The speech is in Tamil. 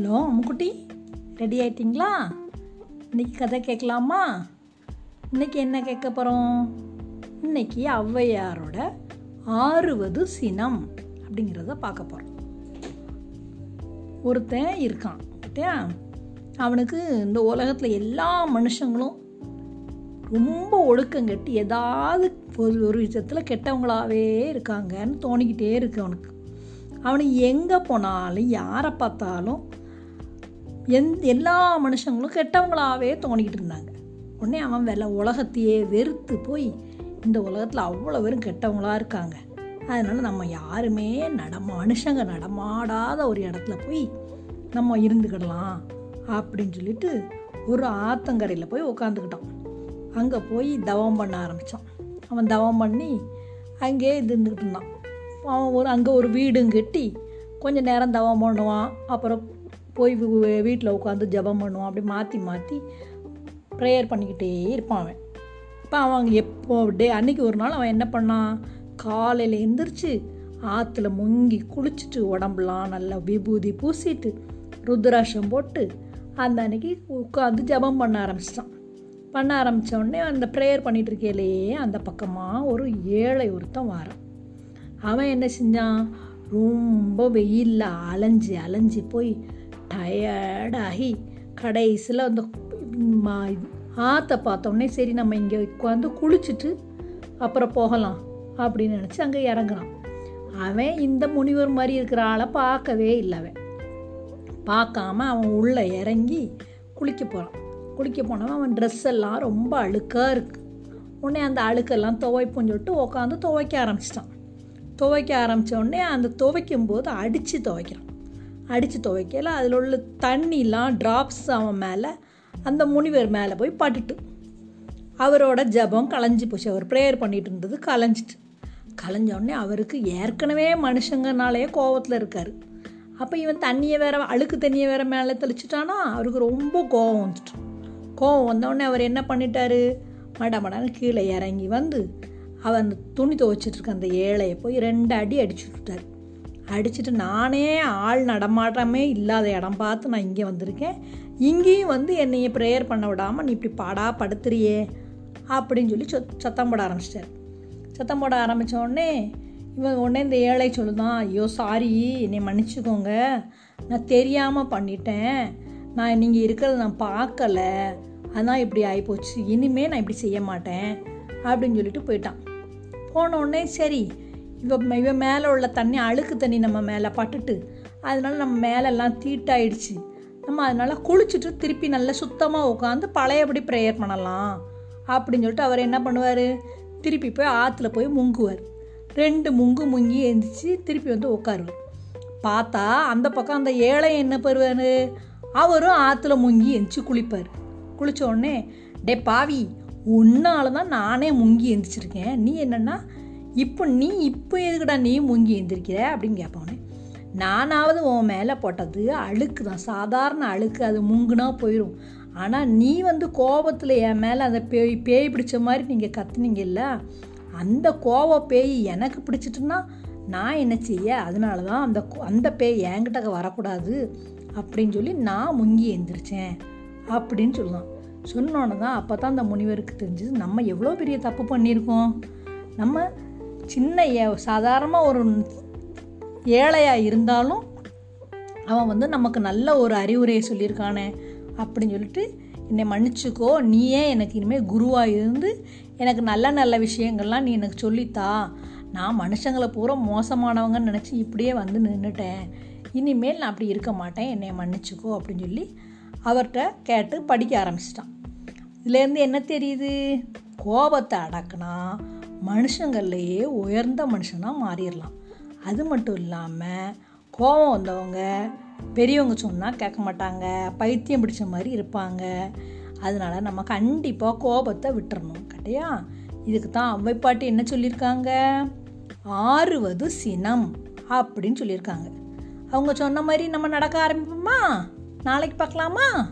Hello அம்முக்குட்டி ready ஆயிட்டிங்களா? இன்னைக்கு கதை கேட்கலாமா? இன்னைக்கு என்ன கேட்க போகிறோம் இன்னைக்கு ஔவையாரோட ஆறுவது சினம் அப்படிங்கிறத பார்க்க போகிறோம் ஒருத்தன் இருக்கான் கிட்டயா அவனுக்கு இந்த உலகத்தில் எல்லா மனுஷங்களும் ரொம்ப ஒழுக்கம் கட்டி ஏதாவது ஒரு ஒரு விஷயத்தில் கெட்டவங்களாவே இருக்காங்கன்னு தோணிக்கிட்டே இருக்கு அவனுக்கு. அவனுக்கு எங்கே போனாலும் யாரை பார்த்தாலும் எந் எல்லா மனுஷங்களும் கெட்டவங்களாவே தோணிக்கிட்டு இருந்தாங்க. உடனே அவன் வெள்ள உலகத்தையே வெறுத்து போய் இந்த உலகத்தில் அவ்வளோ பேரும் கெட்டவங்களா இருக்காங்க. அதனால் நம்ம யாருமே நட மனுஷங்க நடமாடாத ஒரு இடத்துல போய் நம்ம இருந்துக்கிடலாம் அப்படின்னு சொல்லிட்டு ஒரு ஆத்தங்கரையில் போய் உட்காந்துக்கிட்டான் அங்கே போய் தவம் பண்ண ஆரம்பித்தான் அவன் தவம் பண்ணி அங்கேயே இருந்துக்கிட்டு இருந்தான். அவன் ஒரு அங்கே ஒரு வீடும் கட்டி கொஞ்சம் நேரம் தவம் பண்ணுவான். அப்புறம் போய் வீட்டில் உட்காந்து ஜபம் பண்ணுவான். அப்படி மாற்றி மாற்றி ப்ரேயர் பண்ணிக்கிட்டே இருப்பான் அவன். இப்போ அவன் எப்போ டே அன்றைக்கி ஒரு நாள் அவன் என்ன பண்ணான்? காலையில் எந்திரிச்சு ஆற்றுல முங்கி குளிச்சுட்டு உடம்புலாம் நல்லா விபூதி பூசிட்டு ருத்ராஷம் போட்டு அந்த அன்னைக்கு உட்காந்து ஜபம் பண்ண ஆரம்பிச்சிட்டான். பண்ண ஆரம்பித்தோடனே அந்த ப்ரேயர் பண்ணிகிட்டு இருக்கையிலேயே அந்த பக்கமாக ஒரு ஏழை ஒருத்தன் வாரான். அவன் என்ன செஞ்சான்? ரொம்ப வெயிலில் அலைஞ்சி அலைஞ்சி போய் டயர்டாகி கடைசியில் அந்த ஆற்றை பார்த்தோன்னே சரி நம்ம இங்கே உட்காந்து குளிச்சுட்டு அப்புறம் போகலாம் அப்படின்னு நினச்சி அங்கே இறங்குறான். அவன் இந்த முனிவர் மாதிரி இருக்கிற ஆளை பார்க்கவே இல்லை அவன். பார்க்காம அவன் உள்ளே இறங்கி குளிக்க போகிறான் குளிக்க போனவன் அவன் ட்ரெஸ் எல்லாம் ரொம்ப அழுக்காக இருக்குது உடனே அந்த அழுக்கெல்லாம் துவைப்புன்னு சொல்லிட்டு உட்காந்து துவைக்க ஆரம்பிச்சிட்டான். துவைக்க ஆரம்பித்த உடனே அந்த துவைக்கும் போது அடித்து துவைக்கிறான். அடித்து துவைக்கல. அதில் உள்ள தண்ணிலாம் ட்ராப்ஸ் அவன் மேலே அந்த முனிவர் மேலே போய் பட்டுட்டு அவரோட ஜபம் களைஞ்சி போச்சு. அவர் ப்ரேயர் பண்ணிட்டு இருந்தது களைஞ்சிட்டு களைஞ்ச உடனே அவருக்கு ஏற்கனவே மனுஷங்கனாலேயே கோவத்தில் இருக்கார். அப்போ இவன் தண்ணியை வேற அழுக்கு தண்ணியை வேற மேலே தெளிச்சிட்டானா? அவருக்கு ரொம்ப கோவம் வந்துட்டு. கோவம் வந்தோடனே அவர் என்ன பண்ணிட்டாரு? மடமடான்னு கீழே இறங்கி வந்து அவன் அந்த துணி துவைச்சிட்ருக்க அந்த ஏழையை போய் ரெண்டு அடி அடிச்சு விட்டார் அடிச்சுட்டு நானே ஆள் நடமாட்டமே இல்லாத இடம் பார்த்து நான் இங்கே வந்திருக்கேன். இங்கேயும் வந்து என்னைய ப்ரேயர் பண்ண விடாமல் நீ இப்படி பாடா படுத்துறியே அப்படின்னு சொல்லி சொ சத்தம் போட ஆரம்பிச்சிட்டார். சத்தம் போட ஆரம்பித்த உடனே இவன் உடனே இந்த ஏழை சொல்லுதான் ஐயோ சாரி என்னை மன்னிச்சுக்கோங்க. நான் தெரியாமல் பண்ணிட்டேன். நான் நீங்கள் இருக்கிறத நான் பார்க்கல. அதான் இப்படி ஆகிப்போச்சு இனிமேல் நான் இப்படி செய்ய மாட்டேன். அப்படின்னு சொல்லிட்டு போயிட்டான். போன உடனே சரி இவன் இவன் மேலே உள்ள தண்ணி அழுக்கு தண்ணி நம்ம மேலே பட்டுட்டு அதனால நம்ம மேலெல்லாம் தீட்டாயிடுச்சு. நம்ம அதனால் குளிச்சுட்டு திருப்பி நல்லா சுத்தமாக உட்காந்து பழையபடி ப்ரேயர் பண்ணலாம் அப்படின்னு சொல்லிட்டு அவர் என்ன பண்ணுவார்? திருப்பி போய் ஆற்றுல போய் முங்குவார். ரெண்டு முங்கு முங்கி எழுந்திரிச்சு திருப்பி வந்து உட்காருவார் பார்த்தா அந்த பக்கம் அந்த ஏழை என்ன பெறுவார் அவரும் ஆற்றுல முங்கி எழுந்திரிச்சு குளிப்பார். குளித்த உடனே டே பாவி உன்னால தான் நானே முங்கி எந்திரிச்சிருக்கேன். நீ என்னென்னா இப்போ நீ இப்போ எதுக்குடா நீ முங்கி எழுந்திருக்கிற அப்படின்னு கேட்பானே நானாவது உன் மேலே போட்டது அழுக்கு தான். சாதாரண அழுக்கு. அது முங்குனா போயிடும் ஆனால் நீ வந்து கோபத்தில் என் மேலே அந்த பேய் பேய் பிடிச்ச மாதிரி நீங்கள் கத்துனீங்கல்ல அந்த கோவ பேய் எனக்கு பிடிச்சிட்டுன்னா நான் என்ன செய்ய? அதனால தான் அந்த அந்த பேய் என்கிட்ட வரக்கூடாது. அப்படின்னு சொல்லி நான் முங்கி எந்திரிச்சேன். அப்படின்னு சொல்லலாம் சொன்னோன்னு தான் அப்போ தான் அந்த முனிவருக்கு தெரிஞ்சது நம்ம எவ்வளோ பெரிய தப்பு பண்ணியிருக்கோம்? நம்ம சின்ன ஏ சாதாரணமாக ஒரு ஏழையாக இருந்தாலும் அவன் வந்து நமக்கு நல்ல ஒரு அறிவுரையை சொல்லியிருக்கானே அப்படின்னு சொல்லிட்டு என்னை மன்னிச்சுக்கோ. நீயே எனக்கு இனிமேல் குருவாக இருந்து எனக்கு நல்ல நல்ல விஷயங்கள்லாம் நீ எனக்கு சொல்லித்தா. நான் மனுஷங்களை பூரா மோசமானவங்கன்னு நினச்சி இப்படியே வந்து நின்றுட்டேன் இனிமேல் நான் அப்படி இருக்க மாட்டேன். என்னை மன்னிச்சுக்கோ அப்படின்னு சொல்லி அவர்கிட்ட கேட்டு படிக்க ஆரம்பிச்சிட்டான். இதுலேருந்து என்ன தெரியுது? கோபத்தை அடக்குனா மனுஷங்கள்லையே உயர்ந்த மனுஷனாக மாறிடலாம். அது மட்டும் இல்லாமல் கோபம் வந்தவங்க பெரியவங்க சொன்னால் கேட்க மாட்டாங்க பைத்தியம் பிடிச்ச மாதிரி இருப்பாங்க. அதனால் நம்ம கண்டிப்பாக கோபத்தை விட்டுறணும் கட்டையா? இதுக்கு தான் அவ்வைப்பாட்டி என்ன சொல்லியிருக்காங்க? ஆறுவது சினம் அப்படின்னு சொல்லியிருக்காங்க. அவங்க சொன்ன மாதிரி நம்ம நடக்க ஆரம்பிப்போமா? நாளைக்கு பார்க்கலாமா?